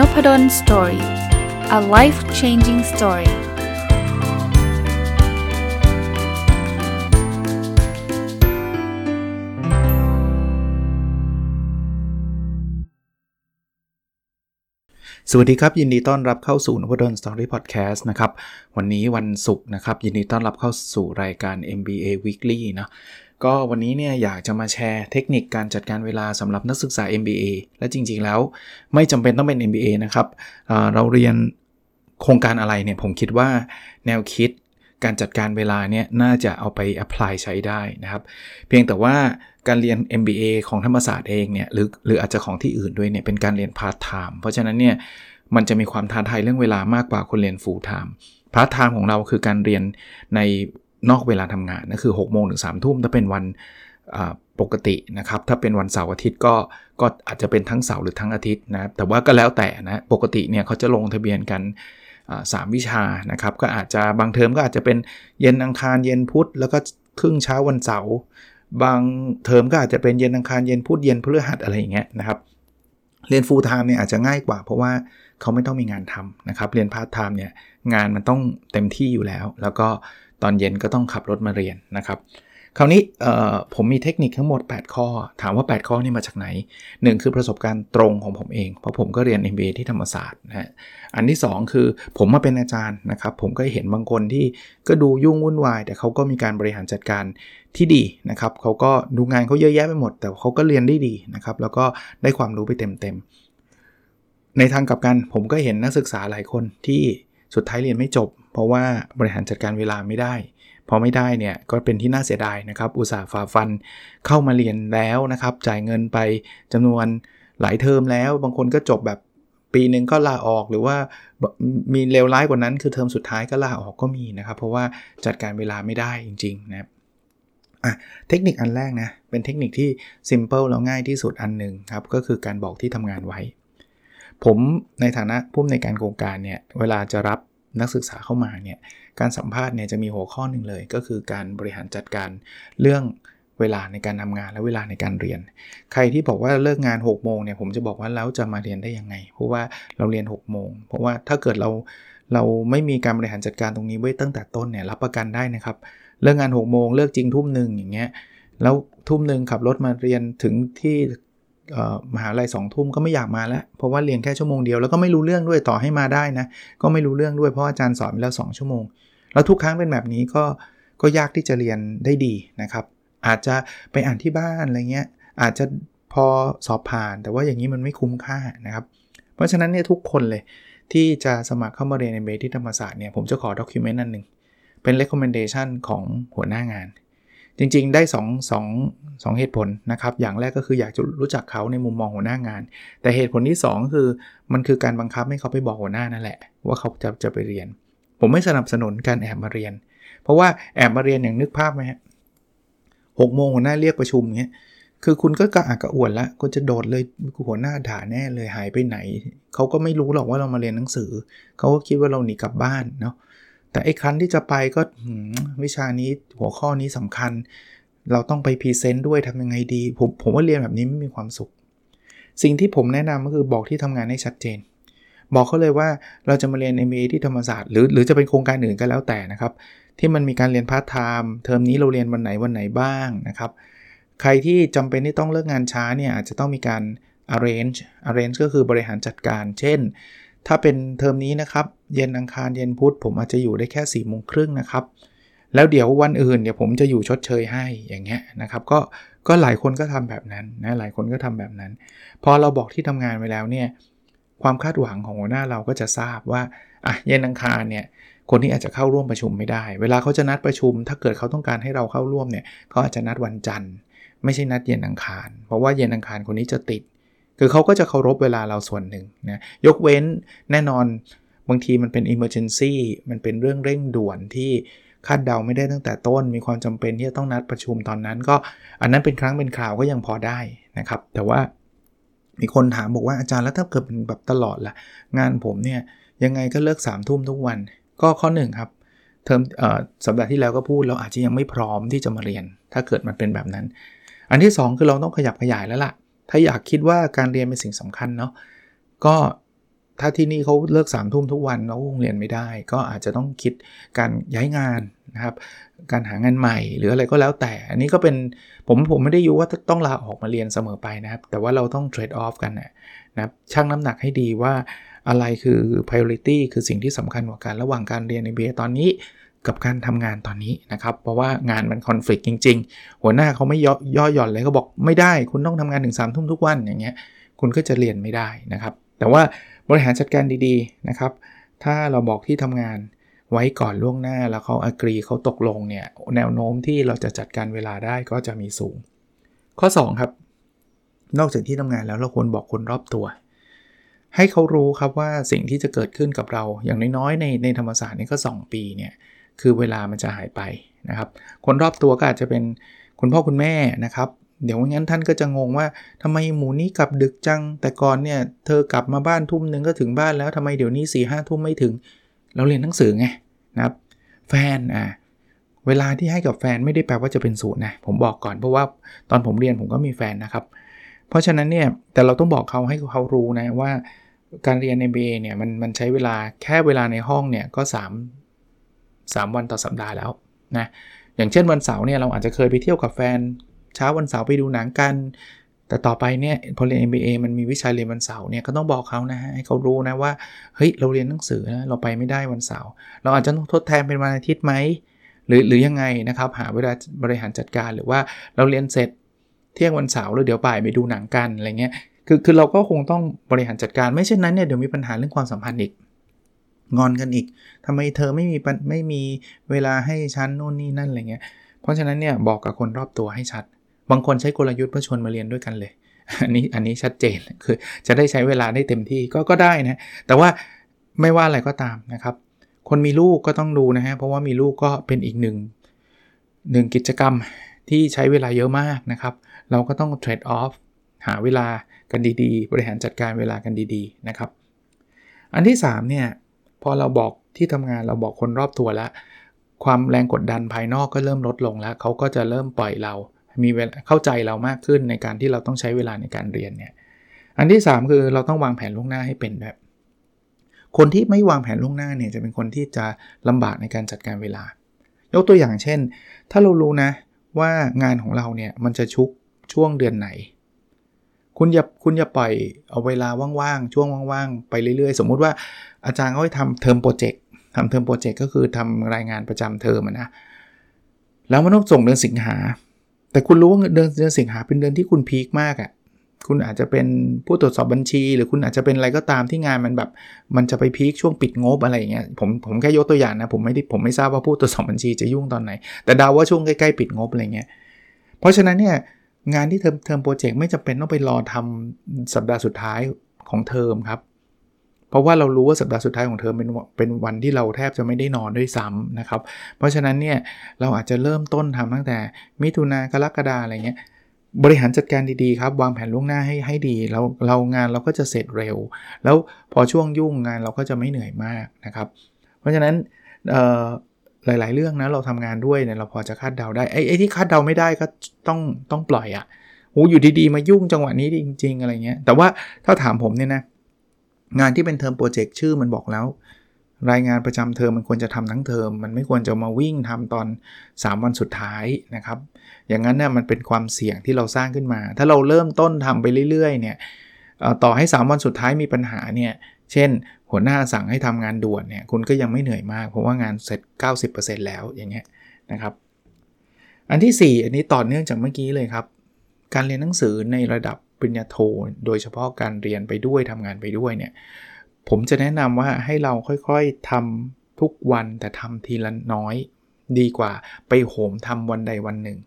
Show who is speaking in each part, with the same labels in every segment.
Speaker 1: Nopadol Story a life changing story สวัสดีครับ ยินดีต้อนรับเข้าสู่นพดล Story Podcast นะครับ วันนี้วันศุกร์นะครับ ยินดีต้อนรับเข้าสู่รายการ MBA Weekly นะ ก็วันนี้เนี่ยอยากจะมาแชร์เทคนิคการจัดการเวลาสำหรับนักศึกษา MBA และจริงๆแล้วไม่จำเป็นต้องเป็น MBA นะครับเราเรียนโครงการอะไรเนี่ยผมคิดว่าแนวคิดการจัดการเวลาเนี่ยน่าจะเอาไป apply ใช้ได้นะครับ เพียงแต่ว่าการเรียน MBA ของธรรมศาสตร์เองเนี่ยหรือหรืออาจจะของที่อื่นด้วยเนี่ยเป็นการเรียน part time เพราะฉะนั้นเนี่ยมันจะมีความท้าทายเรื่องเวลามากกว่าคนเรียน full time part time ของเราคือการเรียนใน นอกเวลาทำงานนั่นคือ6โมงถึงสามทุ่มถ้าเป็นวันปกตินะครับ ถ้าเป็นวันเสาร์อาทิตย์ก็ก็อาจจะเป็นทั้งเสาร์หรือทั้งอาทิตย์นะแต่ว่าก็แล้วแต่นะปกติเนี่ยเขาจะลงทะเบียนกันสามวิชานะครับ ก็อาจจะบางเทอมก็อาจจะเป็นเย็นอังคารเย็นพุธแล้วก็ครึ่งเช้าวันเสาร์บางเทอมก็อาจจะเป็นเย็นอังคารเย็นพุธเย็นพฤหัสอะไรอย่างเงี้ยนะครับเรียน full-time เนี่ยอาจจะง่ายกว่า เพราะว่าเขาไม่ต้องมีงานทำนะครับ เรียนพาร์ทไทม์เนี่ยงานมันต้องเต็มที่อยู่แล้ว แล้วก็ ตอนเย็นก็ต้องขับรถมาเรียนนะครับ คราวนี้ผมมีเทคนิคทั้งหมด 8 ข้อ ถามว่า 8 ข้อนี่มาจากไหน 1 คือประสบการณ์ตรงของผมเอง เพราะผมก็เรียน MBA ที่ธรรมศาสตร์นะอันที่ 2 คือผมมาเป็นอาจารย์นะครับ ผมก็เห็นบางคนที่ก็ดูยุ่งวุ่นวาย แต่เขาก็มีการบริหารจัดการที่ดีนะครับเขาก็ดูงานเขาเยอะแยะไปหมด แต่เขาก็เรียนได้ดีนะครับแล้วก็ได้ความรู้ไปเต็มๆในทางกลับกันผมก็เห็นนักศึกษาหลายคนที่สุดท้ายเรียนไม่จบ เพราะว่าบริหารจัดการเวลาไม่ได้ พอไม่ได้เนี่ยก็เป็นที่น่าเสียดายนะครับ อุตสาห์ฝ่าฟันเข้ามาเรียนแล้วนะครับ จ่ายเงินไปจำนวนหลายเทอมแล้ว บางคนก็จบแบบปีหนึ่งก็ลาออกหรือว่ามีเลวร้ายกว่านั้น คือเทอมสุดท้ายก็ลาออกก็มีนะครับ เพราะว่าจัดการเวลาไม่ได้จริงๆนะครับอะเทคนิคอันแรกนะ เป็นเทคนิคที่ simple แล้วง่ายที่สุดอันหนึ่งครับ ก็คือการบอกที่ทำงานไว้ ผมในฐานะผู้อำนวยการโครงการเนี่ย เวลาจะรับ นักศึกษาเข้ามาเนี่ยการสัมภาษณ์เนี่ยจะมีหัวข้อหนึ่งเลย ก็คือการบริหารจัดการเรื่องเวลาในการทำงานและเวลาในการเรียน ใครที่บอกว่าเลิกงาน6โมงเนี่ยผมจะบอกว่าแล้วจะมาเรียนได้ยังไง เพราะว่าเราเรียน6โมงเพราะว่าถ้าเกิดเราเราไม่มีการบริหารจัดการตรงนี้ไว้ตั้งแต่ต้นเนี่ยรับประกันได้นะครับเลิกงาน6โมงเลิกจริงทุ่มหนึ่งอย่างเงี้ยแล้วทุ่มหนึ่งขับรถมาเรียนถึงที่ มหาลัยสองทุ่มก็ไม่อยากมาแล้ว เพราะว่าเรียนแค่ชั่วโมงเดียวแล้วก็ไม่รู้เรื่องด้วยต่อให้มาได้นะ ก็ไม่รู้เรื่องด้วยเพราะอาจารย์สอนไปแล้ว 2 ชั่วโมง แล้วทุกครั้งเป็นแบบนี้ก็ก็ยากที่จะเรียนได้ดีนะครับ อาจจะไปอ่านที่บ้านอะไรเงี้ยอาจจะพอสอบผ่าน แต่ว่าอย่างนี้มันไม่คุ้มค่านะครับ เพราะฉะนั้นเนี่ยทุกคนเลยที่จะสมัครเข้ามาเรียนในเบสที่ธรรมศาสตร์เนี่ยผมจะขอด็อกิเมนต์นั่นหนึ่งเป็น recommendation ของหัวหน้างาน จริงๆ ได้2 2 2เหตุผลนะครับ อย่างแรกก็คืออยากจะรู้จักเขาในมุมมองหัวหน้างาน แต่เหตุผลที่ 2 คือมันคือการบังคับให้เขาไปบอกหัวหน้านั่นแหละ ว่าเขาจะจะไปเรียน ผมไม่สนับสนุนการแอบมาเรียน เพราะว่าแอบมาเรียนอย่างนึกภาพไหมฮะหกโมงหัวหน้าเรียกประชุมเงี้ย คือคุณก็กระอักกระอ่วนละก็จะโดดเลยหัวหน้าด่าแน่เลยหายไปไหน เขาก็ไม่รู้หรอกว่าเรามาเรียนหนังสือ เขาก็คิดว่าเราหนีกลับบ้านเนาะ แต่ไอ้ครั้นที่จะไปก็วิชานี้หัวข้อนี้สำคัญ เราต้องไป present ด้วยทำยังไงดี ผมผมว่าเรียนแบบนี้ไม่มีความสุข สิ่งที่ผมแนะนำก็คือบอกที่ทำงานให้ชัดเจน บอกเขาเลยว่าเราจะมาเรียน MBA ที่ธรรมศาสตร์หรือหรือจะเป็นโครงการอื่นก็แล้วแต่นะครับ ที่มันมีการเรียนพาร์ทไทม์เทอมนี้เราเรียนวันไหนวันไหนบ้างนะครับ ใครที่จำเป็นที่ต้องเลิกงานช้าเนี่ยอาจจะต้องมีการ arrange arrange ก็คือบริหารจัดการ เช่น ถ้าเป็นเทอมนี้นะครับ เย็นอังคารเย็นพุธผมอาจจะอยู่ได้แค่4ี่โมงครึ่งนะครับ แล้วเดี๋ยววันอื่นเดี๋ยวผมจะอยู่ชดเชยให้อย่างเงี้ยนะครับก็ก็หลายคนก็ทำแบบนั้นนะหลายคนก็ทำแบบนั้น พอเราบอกที่ทำงานไว้แล้วเนี่ยความคาดหวังของหัวหน้าเราก็จะทราบว่าอะเย็นอังคารเนี่ยคนที่อาจจะเข้าร่วมประชุมไม่ได้ เวลาเขาจะนัดประชุม ถ้าเกิดเขาต้องการให้เราเข้าร่วมเนี่ยเขาอาจจะนัดวันจันทร์ ไม่ใช่นัดเย็นอังคาร เพราะว่าเย็นอังคารคนนี้จะติด คือเขาก็จะเคารพเวลาเราส่วนหนึ่งนะยกเว้นแน่นอนบางทีมันเป็น emergency มันเป็นเรื่องเร่งด่วนที่คาดเดาไม่ได้ตั้งแต่ต้น มีความจำเป็นที่จะต้องนัดประชุมตอนนั้น ก็อันนั้นเป็นครั้งเป็นคราวก็ยังพอได้นะครับ แต่ว่ามีคนถามบอกว่าอาจารย์แล้วถ้าเกิดเป็นแบบตลอดล่ะ งานผมเนี่ยยังไงก็เลิก3ามทุ่มทุกวัน ก็ข้อ1ครับเทอมสัปดาห์ที่แล้วก็พูดเราอาจจะยังไม่พร้อมที่จะมาเรียน ถ้าเกิดมันเป็นแบบนั้น อันที่ 2 คือเราต้องขยับขยายแล้วล่ะ ถ้าอยากคิดว่าการเรียนเป็นสิ่งสำคัญเนาะก็ถ้าที่นี่เขาเลิกสามทุ่มทุกวันแล้วโรงเรียนไม่ได้ ก็อาจจะต้องคิดการย้ายงานนะครับ การหางานใหม่หรืออะไรก็แล้วแต่ อันนี้ก็เป็นผมผมไม่ได้ยุว่าต้องลาออกมาเรียนเสมอไปนะครับ แต่ว่าเราต้องเทรดออฟกันนะครับชั่งน้ำหนักให้ดีว่าอะไรคือ priority คือสิ่งที่สำคัญกว่ากันระหว่างการเรียนในเบียตอนนี้ กับการทำงานตอนนี้นะครับ เพราะว่างานมันคอนฟ lict จริง ๆ หัวหน้าเขาไม่ย่อย่อหย่อนเลยเขาบอกไม่ได้ คุณต้องทำงานถึง3ามทุ่มทุกวันอย่างเงี้ย คุณก็จะเรียนไม่ได้นะครับ แต่ว่าบริหารจัดการดีๆนะครับ ถ้าเราบอกที่ทำงานไว้ก่อนล่วงหน้าแล้วเขาอักรีเขาตกลงเนี่ยแนวโน้มที่เราจะจัดการเวลาได้ก็จะมีสูง ข้อ 2 ครับ นอกจากที่ทำงานแล้วเราควรบอกคนรอบตัว ให้เขารู้ครับว่าสิ่งที่จะเกิดขึ้นกับเราอย่างน้อยๆในในธรรมศาสตร์นี่ก็ 2 ปีเนี่ย คือเวลามันจะหายไปนะครับ คนรอบตัวก็อาจจะเป็นคุณพ่อคุณแม่นะครับ เดี๋ยวงั้นท่านก็จะงงว่าทำไมหมูนี้กลับดึกจัง แต่ก่อนเนี่ยเธอกลับมาบ้านทุ่มหนึ่งก็ถึงบ้านแล้วทำไมเดี๋ยวนี้4ี่ห้าทุ่มไม่ถึง เราเรียนหนังสือไงนะครับ แฟนอะเวลาที่ให้กับแฟนไม่ได้แปลว่าจะเป็นศูนย์นะผมบอกก่อนเพราะว่าตอนผมเรียนผมก็มีแฟนนะครับ เพราะฉะนั้นเนี่ยแต่เราต้องบอกเขาให้เขารู้นะว่าการเรียน MBA เนี่ยมันมันใช้เวลาแค่เวลาในห้องเนี่ยก็ 3 3 วันต่อสัปดาห์แล้วนะอย่างเช่นวันเสาร์เนี่ยเราอาจจะเคยไปเที่ยวกับแฟน เช้าวันเสาร์ไปดูหนังกัน แต่ต่อไปเนี่ยพอเรียน MBA มันมีวิชาเรียนวันเสาร์เนี่ยก็ต้องบอกเขานะฮะให้เขารู้นะว่าเฮ้ยเราเรียนหนังสือนะเราไปไม่ได้วันเสาร์เราอาจจะต้องทดแทนเป็นวันอาทิตย์ไหมหรือหรือยังไงนะครับหาเวลาบริหารจัดการหรือว่าเราเรียนเสร็จเที่ยงวันเสาร์แล้วเดี๋ยวบ่ายไปดูหนังกันอะไรเงี้ยคือคือเราก็คงต้องบริหารจัดการไม่เช่นนั้นเนี่ยเดี๋ยวมีปัญหาเรื่องความสัมพันธ์อีก งอนกันอีกทำไมเธอไม่มีไม่มีเวลาให้ฉันโน่นนี่นั่นอะไรเงี้ย เพราะฉะนั้นเนี่ยบอกกับคนรอบตัวให้ชัด บางคนใช้กลยุทธ์เพื่อชวนมาเรียนด้วยกันเลย อันนี้อันนี้ชัดเจนคือจะได้ใช้เวลาได้เต็มที่ก็ก็ได้นะ แต่ว่าไม่ว่าอะไรก็ตามนะครับ คนมีลูกก็ต้องดูนะฮะ เพราะว่ามีลูกก็เป็นอีกหนึ่งหนึ่งกิจกรรมที่ใช้เวลาเยอะมากนะครับ เราก็ต้องเทรดออฟหาเวลากันดีๆ บริหารจัดการเวลากันดีๆนะครับ อันที่ 3 เนี่ย พอเราบอกที่ทำงานเราบอกคนรอบตัวแล้ว ความแรงกดดันภายนอกก็เริ่มลดลงแล้วเขาก็จะเริ่มปล่อยเรามีเวลาเข้าใจเรามากขึ้นในการที่เราต้องใช้เวลาในการเรียนเนี่ยอันที่ 3 คือเราต้องวางแผนล่วงหน้าให้เป็นแบบ คนที่ไม่วางแผนล่วงหน้าเนี่ยจะเป็นคนที่จะลำบากในการจัดการเวลา ยกตัวอย่างเช่น ถ้าเรารู้นะว่างานของเราเนี่ยมันจะชุกช่วงเดือนไหน คุณอย่าคุณอย่าปล่อยเอาเวลาว่างๆ ช่วงว่างๆ ไปเรื่อยๆ สมมุติว่าอาจารย์เขาให้ทำ term project ทำ term project ก็คือทำรายงานประจำเทอมนะ แล้วมันต้องส่งเดือนสิงหา แต่คุณรู้ว่าเดือนเดือนสิงหาเป็นเดือนที่คุณ peak มากอ่ะ คุณอาจจะเป็นผู้ตรวจสอบบัญชี หรือคุณอาจจะเป็นอะไรก็ตามที่งานมันแบบ มันจะไป peak ช่วงปิดงบอะไรอย่างเงี้ย ผมผมแค่ยกตัวอย่างนะ ผมไม่ได้ผมไม่ทราบว่าผู้ตรวจสอบบัญชีจะยุ่งตอนไหน แต่เดาว่าช่วงใกล้ๆปิดงบอะไรเงี้ย เพราะฉะนั้นเนี่ย งานที่ term term project ไม่จำเป็นต้องไปรอทำสัปดาห์สุดท้ายของเทอมครับ เพราะว่าเรารู้ว่าสัปดาห์สุดท้ายของเทอมเป็นเป็นวันที่เราแทบจะไม่ได้นอนด้วยซ้ำนะครับ เพราะฉะนั้นเนี่ยเราอาจจะเริ่มต้นทำตั้งแต่มิถุนากรกฎาอะไรเงี้ยบริหารจัดการดีๆครับ วางแผนล่วงหน้าให้ให้ดีเราเรางานเราก็จะเสร็จเร็ว แล้วพอช่วงยุ่งงานเราก็จะไม่เหนื่อยมากนะครับ เพราะฉะนั้น หลายๆ เรื่องนะเราทำงานด้วยเนี่ยเราพอจะคาดเดาได้ไอ้ไอ้ที่คาดเดาไม่ได้ก็ต้องต้องปล่อยอะ่ะโอ้อยู่ดีๆ มายุ่งจังหวะนี้จริง ๆ อะไรเงี้ย แต่ว่าถ้าถามผมเนี่ยนะงานที่เป็นเทอมโปรเจกต์ชื่อมันบอกแล้ว รายงานประจำเทอมมันควรจะทำทั้งเทอมมันไม่ควรจะมาวิ่งทำตอน 3 วันสุดท้ายนะครับ อย่างนั้นเนี่ยมันเป็นความเสี่ยงที่เราสร้างขึ้นมา ถ้าเราเริ่มต้นทำไปเรื่อยๆ เนี่ยต่อให้ 3 วันสุดท้ายมีปัญหาเนี่ย เช่น หัวหน้าสั่งให้ทำงานด่วนเนี่ยคุณก็ยังไม่เหนื่อยมาก เพราะว่างานเสร็จ 90%แล้วอย่างเงี้ยนะครับ อันที่ 4 อันนี้ต่อเนื่องจากเมื่อกี้เลยครับ การเรียนหนังสือในระดับปริญญาโท โดยเฉพาะการเรียนไปด้วยทำงานไปด้วยเนี่ยผมจะแนะนำว่าให้เราค่อยๆทำทุกวันแต่ทำทีละน้อย ดีกว่าไปโหมทำวันใดวันหนึ่ง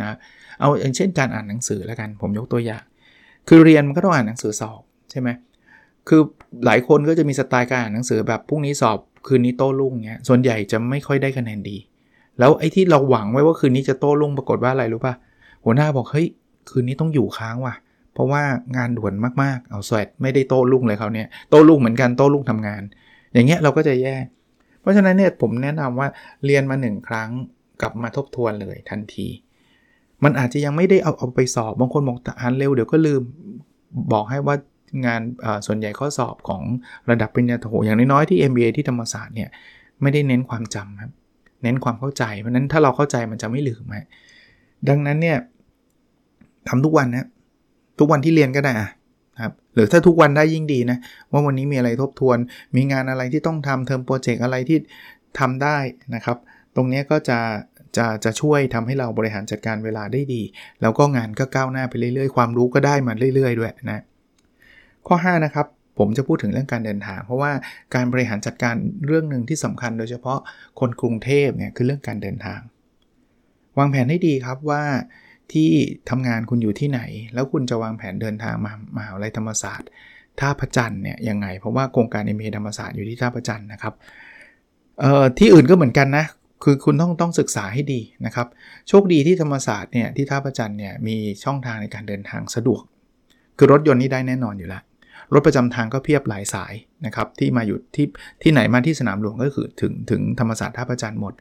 Speaker 1: นะเอาอย่างเช่นการอ่านหนังสือแล้วกัน ผมยกตัวอย่าง คือเรียนมันก็ต้องอ่านหนังสือสอบใช่ไหม คือหลายคนก็จะมีสไตล์การอ่านหนังสือแบบพรุ่งนี้สอบคืนนี้โต้รุ่งเงี้ยส่วนใหญ่จะไม่ค่อยได้คะแนนดี แล้วไอ้ที่เราหวังไว้ว่าคืนนี้จะโต้รุ่งปรากฏว่าอะไรรู้ป่ะหัวหน้าบอกเฮ้ยคืนนี้ต้องอยู่ค้างว่ะ เพราะว่างานด่วนมากๆ เอาสวดไม่ได้โต้รุ่งเลยเขาเนี่ยโต้รุ่งเหมือนกันโต้รุ่งทำงาน อย่างเงี้ยเราก็จะแย่ เพราะฉะนั้นเนี่ยผมแนะนำว่าเรียนมา1ครั้งกลับมาทบทวนเลยทันที มันอาจจะยังไม่ได้เอาเอาไปสอบบางคนบอกอ่านเร็วเดี๋ยวก็ลืมบอกให้ว่า งานส่วนใหญ่ข้อสอบของระดับปริญญาโทอย่างน้อยๆที่ MBA ที่ธรรมศาสตร์เนี่ยไม่ได้เน้นความจำครับเน้นความเข้าใจ เพราะนั้นถ้าเราเข้าใจมันจะไม่ลืมฮะดังนั้นเนี่ยทำทุกวันนะทุกวันที่เรียนก็ได้ครับหรือถ้าทุกวันได้ยิ่งดีนะ ว่าวันนี้มีอะไรทบทวน มีงานอะไรที่ต้องทำเทอมโปรเจกต์อะไรที่ทำได้นะครับ ตรงนี้ก็จะจะจะช่วยทำให้เราบริหารจัดการเวลาได้ดี แล้วก็งานก็ก้าวหน้าไปเรื่อยๆ ความรู้ก็ได้มาเรื่อย ๆ ด้วยนะ ข้อ5นะครับผมจะพูดถึงเรื่องการเดินทาง เพราะว่าการบริหารจัดการเรื่องหนึ่งที่สำคัญ โดยเฉพาะคนกรุงเทพเนี่ยคือเรื่องการเดินทาง วางแผนให้ดีครับว่าที่ทำงานคุณอยู่ที่ไหน แล้วคุณจะวางแผนเดินทางมามหาวิทยาลัยธรรมศาสตร์ท่าพระจันทร์เนี่ยยังไง เพราะว่าโครงการเอ็มธรรมศาสตร์อยู่ที่ท่าพระจันทร์นะครับเอ่อที่อื่นก็เหมือนกันนะคือคุณต้องต้องศึกษาให้ดีนะครับ โชคดีที่ธรรมศาสตร์เนี่ยที่ท่าประจันเนี่ยมีช่องทางในการเดินทางสะดวก คือรถยนต์นี่ได้แน่นอนอยู่แล้ว รถประจำทางก็เพียบหลายสายนะครับที่มาอยู่ที่ที่ไหนมาที่สนามหลวงก็คือถึงถึงธรรมศาสตร์ท่าประจันหมด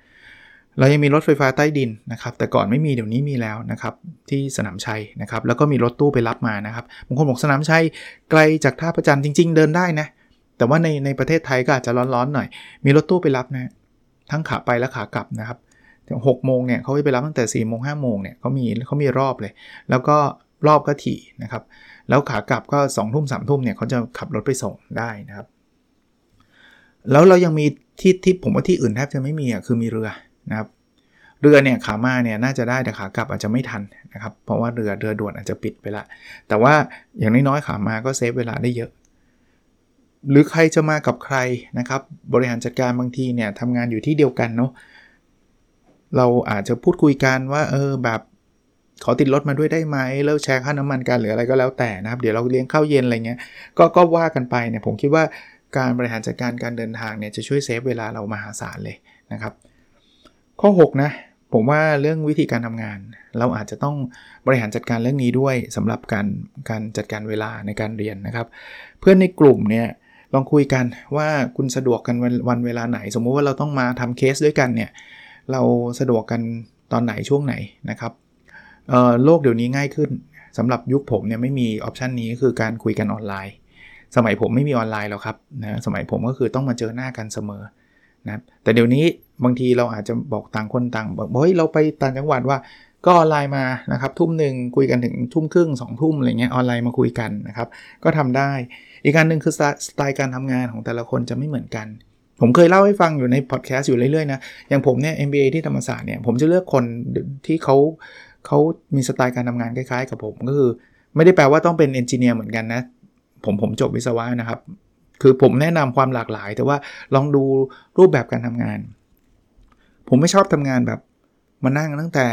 Speaker 1: เรายังมีรถไฟฟ้าใต้ดินนะครับ แต่ก่อนไม่มีเดี๋ยวนี้มีแล้วนะครับที่สนามชัยนะครับ แล้วก็มีรถตู้ไปรับมานะครับบางคนบอกสนามชัยไกลจากท่าประจันจริง ๆ เดินได้นะแต่ว่าในในประเทศไทยก็อาจจะร้อนๆหน่อย มีรถตู้ไปรับนะทั้งขาไปและขากลับนะครับหกโมงเนี่ยเขาไปรับตั้งแต่4ี่โมงห้าโมงเนี่ยเขามีเขามีรอบเลย แล้วก็รอบก็ถี่นะครับ แล้วขากลับก็2องทุ่มสามทุ่มเนี่ยเขาจะขับรถไปส่งได้นะครับ แล้วเรายังมีที่ที่ผมว่าที่อื่นแทบจะไม่มีอะคือมีเรือนะครับ เรือเนี่ยขามาเนี่ยน่าจะได้แต่ขากลับอาจจะไม่ทันนะครับ เพราะว่าเรือเรือด่วนอาจจะปิดไปละ แต่ว่าอย่างน้อยๆขามาก็เซฟเวลาได้เยอะ หรือใครจะมากับใครนะครับ บริหารจัดการบางทีเนี่ยทำงานอยู่ที่เดียวกันเนาะเราอาจจะพูดคุยกันว่าเออแบบ ขอติดรถมาด้วยได้ไหมแล้วแชร์ค่าน้ำมันกันหรืออะไรก็แล้วแต่นะครับ เดี๋ยวเราเลี้ยงข้าวเย็นอะไรเงี้ยก็ก็ว่ากันไปเนี่ยผมคิดว่าการบริหารจัดการการเดินทางเนี่ยจะช่วยเซฟเวลาเรามหาศาลเลยนะครับ ข้อ 6 นะผมว่าเรื่องวิธีการทำงาน เราอาจจะต้องบริหารจัดการเรื่องนี้ด้วยสำหรับการการจัดการเวลาในการเรียนนะครับ เพื่อนในกลุ่มเนี่ยลองคุยกันว่าคุณสะดวกกันวันวนเวลาไหน สมมุติว่าเราต้องมาทำเคสด้วยกันเนี่ยเราสะดวกกันตอนไหนช่วงไหนนะครับ โลกเดี๋ยวนี้ง่ายขึ้นสำหรับยุคผมเนี่ยไม่มีออปชันนี้คือการคุยกันออนไลน์ สมัยผมไม่มีออนไลน์แล้วครับนะสมัยผมก็คือต้องมาเจอหน้ากันเสมอนะแต่เดี๋ยวนี้บางทีเราอาจจะบอกต่างคนต่างบอกเฮ้ยเราไปต่างจังหวัดว่าก็ออนไลน์มานะครับทุ่มหนึ่งคุยกันถึงทุ่มครึ่งสองทุ่มอะไรเงี้ยออนไลน์มาคุยกันนะครับก็ทำได้ อีกการหนึ่งคือสไตล์การทำงานของแต่ละคนจะไม่เหมือนกัน ผมเคยเล่าให้ฟังอยู่ในพอดแคสต์อยู่เรื่อยๆนะอย่างผมเนี่ย MBA ที่ธรรมศาสตร์เนี่ยผมจะเลือกคนที่เขา เขามีสไตล์การทำงานคล้ายๆ กับผมก็คือ ไม่ได้แปลว่าต้องเป็นเอนจิเนียร์เหมือนกันนะ ผมผมจบวิศวะนะครับ คือผมแนะนำความหลากหลาย แต่ว่าลองดูรูปแบบการทำงาน ผมไม่ชอบทำงานแบบมานั่งตั้งแต่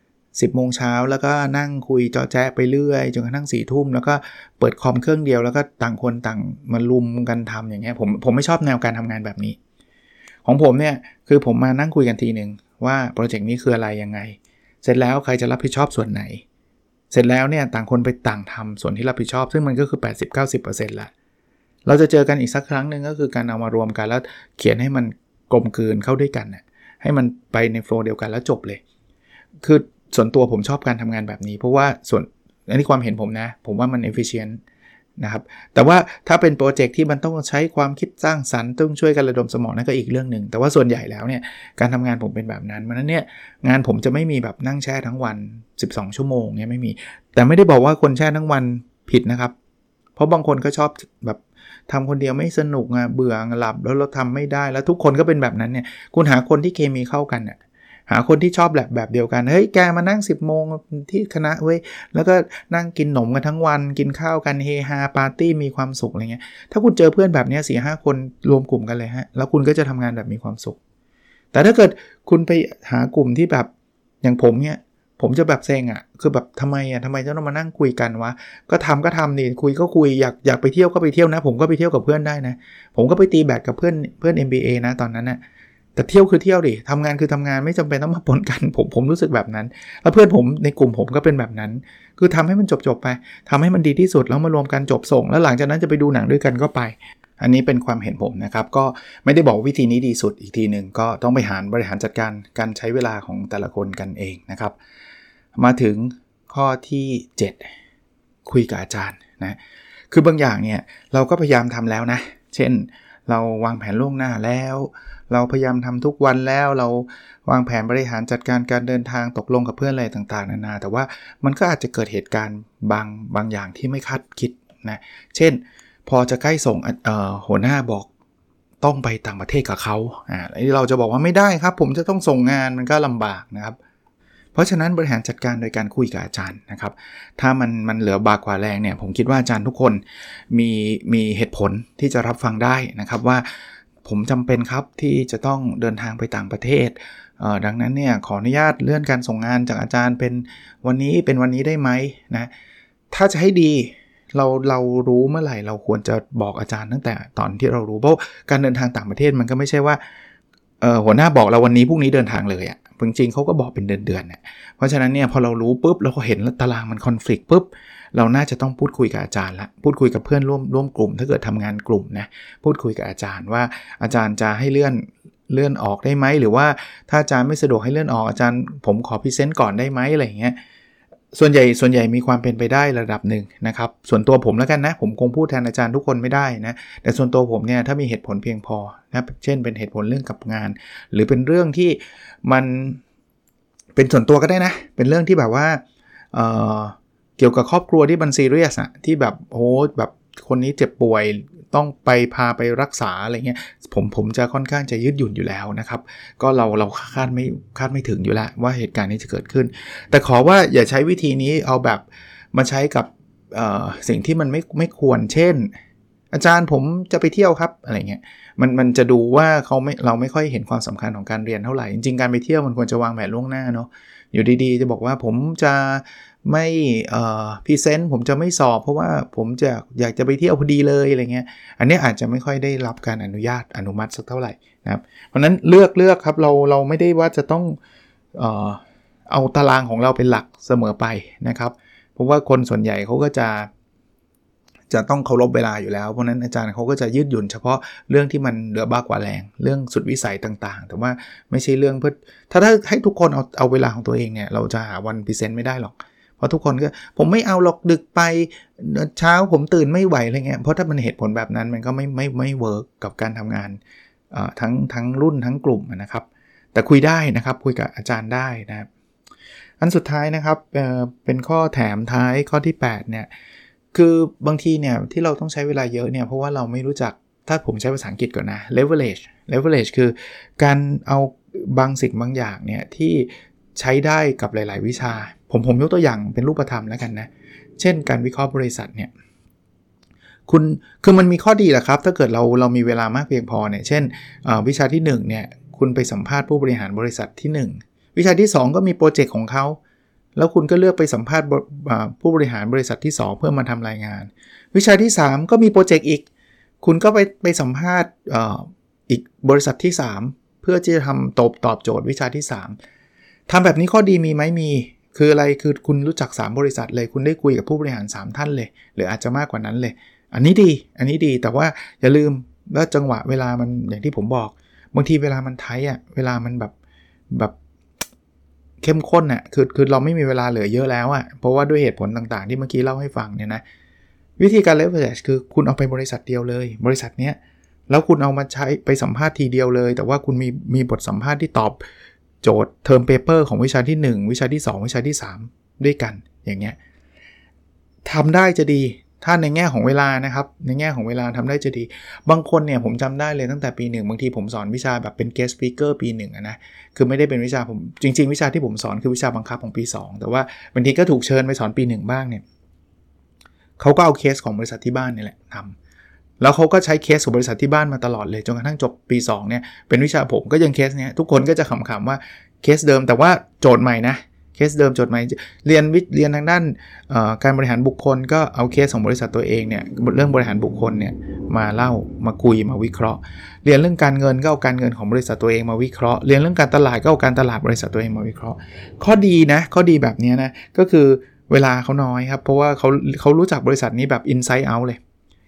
Speaker 1: 10โมงเช้าแล้วก็นั่งคุยจอแจ๊ไปเรื่อยจนกระทั่งสี่ทุ่มแล้วก็เปิดคอมเครื่องเดียวแล้วก็ต่างคนต่างมาลุมกันทำอย่างเงี้ยผมผมไม่ชอบแนวการทำงานแบบนี้ ของผมเนี่ยคือผมมานั่งคุยกันทีหนึ่งว่าโปรเจกต์นี้คืออะไรยังไง เสร็จแล้วใครจะรับผิดชอบส่วนไหน เสร็จแล้วเนี่ยต่างคนไปต่างทำส่วนที่รับผิดชอบ ซึ่งมันก็คือ 80-90%ละเราจะเจอกันอีกสักครั้งหนึ่งก็คือการเอามารวมกันแล้วเขียนให้มันกลมกลืนเข้าด้วยกันน่ให้มันไปในโฟล์เดียวกันแล้วจบเลย คือส่วนตัวผมชอบการทำงานแบบนี้ เพราะว่าส่วนอันนี้ความเห็นผมนะ ผมว่ามัน efficient นะครับ แต่ว่าถ้าเป็นโปรเจกต์ที่มันต้องใช้ความคิดสร้างสรรค์ต้องช่วยกันระดมสมองนั่นก็อีกเรื่องหนึ่ง แต่ว่าส่วนใหญ่แล้วเนี่ยการทำงานผมเป็นแบบนั้นเพราะนั้นเนี่ยงานผมจะไม่มีแบบนั่งแช่ทั้งวัน 12 ชั่วโมงเนี่ยไม่มี แต่ไม่ได้บอกว่าคนแช่ทั้งวันผิดนะครับ เพราะบางคนก็ชอบแบบทำคนเดียวไม่สนุกอะเบื่อหลับแล้วเราทำไม่ได้แล้วทุกคนก็เป็นแบบนั้นเนี่ยคุณหาคนที่เคมีเข้ากันเนี่ย หาคนที่ชอบแบบแบบเดียวกันเฮ้ยแกมานั่ง 10โมงที่คณะเว้ยแล้วก็นั่งกินหนมกันทั้งวัน กินข้าวกันเฮฮาปาร์ตี้มีความสุขอะไรเงี้ยถ้าคุณเจอเพื่อนแบบนี้สี่ห้าคนรวมกลุ่มกันเลยฮะแล้วคุณก็จะทำงานแบบมีความสุข แต่ถ้าเกิดคุณไปหากลุ่มที่แบบอย่างผมเนี่ยผมจะแบบเซ็งอะ่ะ คือแบบทำไมอะ่ะทำไมจะต้องมานั่งคุยกันวะ ก็ทำก็ทำนี่ คุยก็คุย อยากอยากไปเที่ยวก็ไปเที่ยวนะ ผมก็ไปเที่ยวกับเพื่อนได้นะ ผมก็ไปตีแบดกับเพื่อนเพื่อน MBA นะตอนนั้นนะ่ะ แต่เที่ยวคือเที่ยวดิทำงานคือทำงานไม่จำเป็นต้องมาปนกัน ผมผมรู้สึกแบบนั้น แล้วเพื่อนผมในกลุ่มผมก็เป็นแบบนั้น คือทำให้มันจบจบไปทำให้มันดีที่สุดแล้วมารวมกันจบส่ง แล้วหลังจากนั้นจะไปดูหนังด้วยกันก็ไป อันนี้เป็นความเห็นผมนะครับ ก็ไม่ได้บอกวิธีนี้ดีสุดอีกทีหนึ่งก็ต้องไปหารบริหารจัดการการใช้เวลาของแต่ละคนกันเองนะครับ มาถึงข้อที่ 7 คุยกับอาจารย์นะคือบางอย่างเนี่ยเราก็พยายามทำแล้วนะ เช่น เราวางแผนล่วงหน้าแล้ว เราพยายามทำทุกวันแล้วเราวางแผนบริหารจัดการการเดินทางตกลงกับเพื่อนอะไรต่างๆ นานา แต่ว่ามันก็อาจจะเกิดเหตุการณ์บางบางอย่างที่ไม่คาดคิดนะเช่น พอจะใกล้ส่งหัวหน้าบอกต้องไปต่างประเทศกับเขาอ่าเราจะบอกว่าไม่ได้ครับ ผมจะต้องส่งงานมันก็ลำบากนะครับ เพราะฉะนั้นบริหารจัดการโดยการคุยกับอาจารย์นะครับ ถ้ามันมันเหลือบากกว่าแรงเนี่ย ผมคิดว่าอาจารย์ทุกคนมีมีเหตุผลที่จะรับฟังได้นะครับว่า ผมจำเป็นครับที่จะต้องเดินทางไปต่างประเทศ ดังนั้นเนี่ยขออนุญาตเลื่อนการส่งงานจากอาจารย์เป็นวันนี้เป็นวันนี้ได้ไหมนะ ถ้าจะให้ดีเราเรารู้เมื่อไหร่เราควรจะบอกอาจารย์ตั้งแต่ตอนที่เรารู้เพราะการเดินทางต่างประเทศมันก็ไม่ใช่ว่าหัวหน้าบอกเราวันนี้พรุ่งนี้เดินทางเลยอะ่ะจริงๆเขาก็บอกเป็นเดือนๆเนี่ยเพราะฉะนั้นเนี่ยพอเรารู้ปุ๊บเราก็เห็นตารางมันคอนฟ lict ปุ๊บ เราน่าจะต้องพูดคุยกับอาจารย์ละพูดคุยกับเพื่อนร่วมร่วมกลุ่ม ถ้าเกิดทำงานกลุ่มนะพูดคุยกับอาจารย์ว่าอาจารย์จะให้เลื่อนเลื่อนออกได้ไหมหรือว่าถ้าอาจารย์ไม่สะดวกให้เลื่อนออกอาจารย์ ผมขอ present ก่อนได้ไหมอะไรอย่างเงี้ยส่วนใหญ่ส่วนใหญ่มีความเป็นไปได้ระดับหนึ่งนะครับ ส่วนตัวผมแล้วกันนะ ผมคงพูดแทนอาจารย์ทุกคนไม่ได้นะแต่ส่วนตัวผมเนี่ยถ้ามีเหตุผลเพียงพอนะเช่นเป็นเหตุผลเรื่องกับงาน หรือเป็นเรื่องที่มันเป็นส่วนตัวก็ได้นะ เป็นเรื่องที่แบบว่าเเกี่ยวกับครอบครัวที่มันซีเรียสอะที่แบบโอ้แบบคนนี้เจ็บป่วยต้องไปพาไปรักษาอะไรเงี้ยผมผมจะค่อนข้างจะยืดหยุ่นอยู่แล้วนะครับ ก็เราเราคาดไม่คาดไม่ถึงอยู่แล้วว่าเหตุการณ์นี้จะเกิดขึ้น แต่ขอว่าอย่าใช้วิธีนี้เอาแบบมาใช้กับสิ่งที่มันไม่ไม่ควรเช่น อาจารย์ผมจะไปเที่ยวครับอะไรเงี้ยมันมันจะดูว่าเขาไม่เราไม่ค่อยเห็นความสำคัญของการเรียนเท่าไหร่ จริงๆการไปเที่ยวมันควรจะวางแผนล่วงหน้าเนาะอยู่ดีๆ จะบอกว่าผมจะ ไม่พรีเซนต์ผมจะไม่สอบ เพราะว่าผมจะอยากจะไปเที่ยวพอดีเลยอะไรเงี้ยอันนี้อาจจะไม่ค่อยได้รับการอนุญาตอนุมัติสักเท่าไหร่นะครับเพราะนั้นเลือกเลือกครับเราเราไม่ได้ว่าจะต้องเออเอาตารางของเราเป็นหลักเสมอไปนะครับเพราะว่าคนส่วนใหญ่เขาก็จะจะต้องเคารพเวลาอยู่แล้ว เพราะนั้นอาจารย์เขาก็จะยืดหยุ่นเฉพาะเรื่องที่มันเหลือบ้ากว่าแรง เรื่องสุดวิสัยต่างๆ แต่ว่าไม่ใช่เรื่องเพื่อถ้าถ้าให้ทุกคนเอาเอาเวลาของตัวเองเนี่ย เราจะหาวันพิเศษไม่ได้หรอก เพราะทุกคนก็ผมไม่เอาหรอกดึกไปเช้าผมตื่นไม่ไหวอะไรเงี้ยเพราะถ้ามันเหตุผลแบบนั้นมันก็ไม่ไม่ไม่เวิร์กกับการทำงานทั้งทั้งรุ่นทั้งกลุ่มนะครับ แต่คุยได้นะครับคุยกับอาจารย์ได้นะครับอันสุดท้ายนะครับเเป็นข้อแถมท้ายข้อที่ 8 เนี่ย คือบางทีเนี่ยที่เราต้องใช้เวลาเยอะเนี่ย เพราะว่าเราไม่รู้จักถ้าผมใช้ภาษาอังกฤษก่อนนะ leverage leverage คือการเอาบางสิ่งบางอย่างเนี่ย ที่ใช้ได้กับหลาย ๆ วิชา ผมผมยกตัวอย่างเป็นรูปธรรมแล้วกันนะ เช่นการวิเคราะห์บริษัทเนี่ยคุณคือมันมีข้อดีแหละครับ ถ้าเกิดเราเรามีเวลามากเพียงพอเนี่ยเช่นวิชาที่1เนี่ยคุณไปสัมภาษณ์ผู้บริหารบริษัทที่ 1 วิชาที่ 2 ก็มีโปรเจกต์ของเขาแล้วคุณก็เลือกไปสัมภาษณ์ผู้บริหารบริษัทที่ 2 เพื่อมาทำรายงาน วิชาที่ 3 ก็มีโปรเจกต์อีก คุณก็ไปไปสัมภาษณ์อีกบริษัทที่ 3 เพื่อที่จะทำตอบตอบโจทย์วิชาที่ 3ทำแบบนี้ข้อดีมีไหมมี คืออะไรคือคุณรู้จัก 3 บริษัทเลย คุณได้คุยกับผู้บริหาร 3 ท่านเลย หรืออาจจะมากกว่านั้นเลย อันนี้ดี อันนี้ดีแต่ว่าอย่าลืมว่าจังหวะเวลามันอย่างที่ผมบอก บางทีเวลามัน tight อะเวลามันแบบแบบเข้มข้นอะคือคือเราไม่มีเวลาเหลือเยอะแล้วอะเพราะว่าด้วยเหตุผลต่างๆ ที่เมื่อกี้เล่าให้ฟังเนี่ยนะวิธีการ leverage คือคุณเอาไปบริษัทเดียวเลย บริษัทเนี้ยแล้วคุณเอามาใช้ไปสัมภาษณ์ทีเดียวเลย แต่ว่าคุณมีมีบทสัมภาษณ์ที่ตอบ โจทย์ term paper ของวิชาที่ 1 วิชาที่ 2 วิชาที่ 3 ด้วยกันอย่างเงี้ยทำได้จะดีถ้าในแง่ของเวลานะครับ ในแง่ของเวลาทำได้จะดี บางคนเนี่ยผมจำได้เลยตั้งแต่ปีหนึ่งบางทีผมสอนวิชาแบบเป็น guest speaker ปีหนึ่งนะ คือไม่ได้เป็นวิชาผม จริง ๆ วิชาที่ผมสอนคือวิชาบังคับของปี 2 แต่ว่าบางทีก็ถูกเชิญไปสอนปีหนึ่งบ้างเนี่ยเขาก็เอาเคสของบริษัทที่บ้านนี่แหละทำ แล้วเขาก็ใช้เคสของบริษัทที่บ้านมาตลอดเลยจนกระทั่งจบปี2เนี่ยเป็นวิชาผมก็ยังเคสเนี้ยทุกคนก็จะขำๆว่าเคสเดิมแต่ว่าโจทย์ใหม่นะเคสเดิมโจทย์ใหม่เรียนวิเรียนทางด้านการบริหารบุคคล ก็เอาเคสของบริษัทตัวเองเนี่ยเรื่องบริหารบุคคลเนี่ยมาเล่ามาคุยมาวิเคราะห์ เรียนเรื่องการเงินก็เอาการเงินของบริษัทตัวเองมาวิเคราะห์ เรียนเรื่องการตลาดก็เอาการตลาดบริษัทตัวเองมาวิเคราะห์ ข้อดีนะข้อดีแบบนี้นะก็คือเวลาเขาน้อยครับเพราะว่าเขาเขารู้จักบริษัทนี้แบบ inside out เลย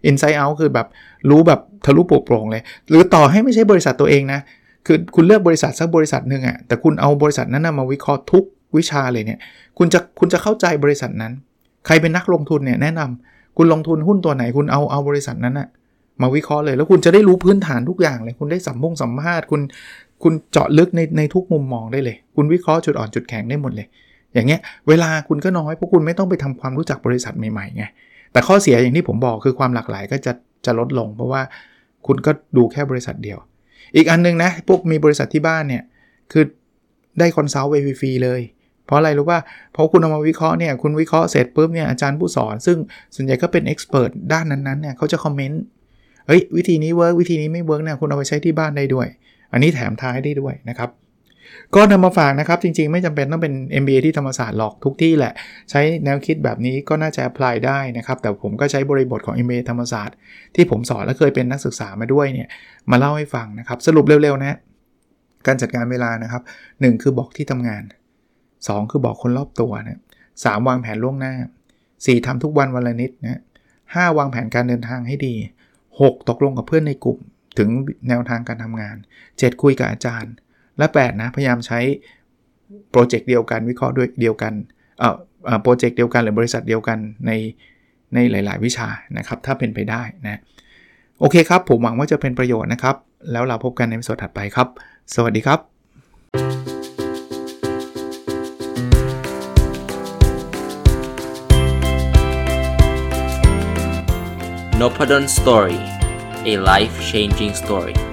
Speaker 1: inside out คือแบบรู้แบบทะลุโปร่งเลย หรือต่อให้ไม่ใช่บริษัทตัวเองนะ คือคุณเลือกบริษัทสักบริษัทหนึ่งอะแต่คุณเอาบริษัทนั้นมาวิเคราะห์ทุกวิชาเลยเนี่ย คุณจะคุณจะเข้าใจบริษัทนั้น ใครเป็นนักลงทุนเนี่ยแนะนำคุณลงทุนหุ้นตัวไหนคุณเอาเอาบริษัทนั้นอะมาวิเคราะห์เลย แล้วคุณจะได้รู้พื้นฐานทุกอย่างเลย คุณได้สัมพงสัมภาษณ์คุณคุณเจาะลึกในในทุกมุมมองได้เลย คุณวิเคราะห์จุดอ่อนจุดแข็งได้หมดเลย อย่างเงี้ย เวลาคุณก็น้อยเพราะคุณไม่ต้องไปทำความรู้จักบริษัทใหม่ๆไง แต่ข้อเสียอย่างที่ผมบอกคือความหลากหลายก็จะจะลดลง เพราะว่าคุณก็ดูแค่บริษัทเดียว อีกอันนึงนะ พวกมีบริษัทที่บ้านเนี่ย คือได้ consult ไปฟรีเลย เพราะอะไรรู้ว่าเพราะคุณเอามาวิเคราะห์เนี่ย คุณวิเคราะห์เสร็จปุ๊บเนี่ยอาจารย์ผู้สอน ซึ่งส่วนใหญ่ก็เป็น expert ด้านนั้นๆเนี่ยเขาจะ comment เฮ้ยวิธีนี้ work วิธีนี้ไม่ work เนี่ยคุณเอาไปใช้ที่บ้านได้ด้วย อันนี้แถมท้ายได้ด้วยนะครับ ก็นำมาฝากนะครับ จริงๆ ไม่จำเป็นต้องเป็น MBA ที่ธรรมศาสตร์หรอกทุกที่แหละ ใช้แนวคิดแบบนี้ก็น่าจะ apply ได้นะครับ แต่ผมก็ใช้บริบทของ MBA ธรรมศาสตร์ ที่ผมสอนและเคยเป็นนักศึกษามาด้วยเนี่ยมาเล่าให้ฟังนะครับ สรุปเร็วๆนะการจัดการเวลานะครับ 1 คือบอกที่ทำงาน 2 คือบอกคนรอบตัวนะสวางแผนล่วงหน้า 4ทำทุกวันวันละนิดนะห้าวางแผนการเดินทางให้ดี 6 ตกลงกับเพื่อนในกลุ่ม ถึงแนวทางการทำงาน 7 คุยกับอาจารย์ และ8นะพยายามใช้โปรเจกต์เดียวกันวิเคราะห์ด้วยเดียวกันเอ่อโปรเจกต์เดียวกันหรือบริษัทเดียวกันในในหลาย ๆ วิชานะครับ ถ้าเป็นไปได้นะโอเคครับ ผมหวังว่าจะเป็นประโยชน์นะครับ แล้วเราพบกันในสดถัดไปครับ สวัสดีครับ
Speaker 2: n o p a d o n Story a life changing story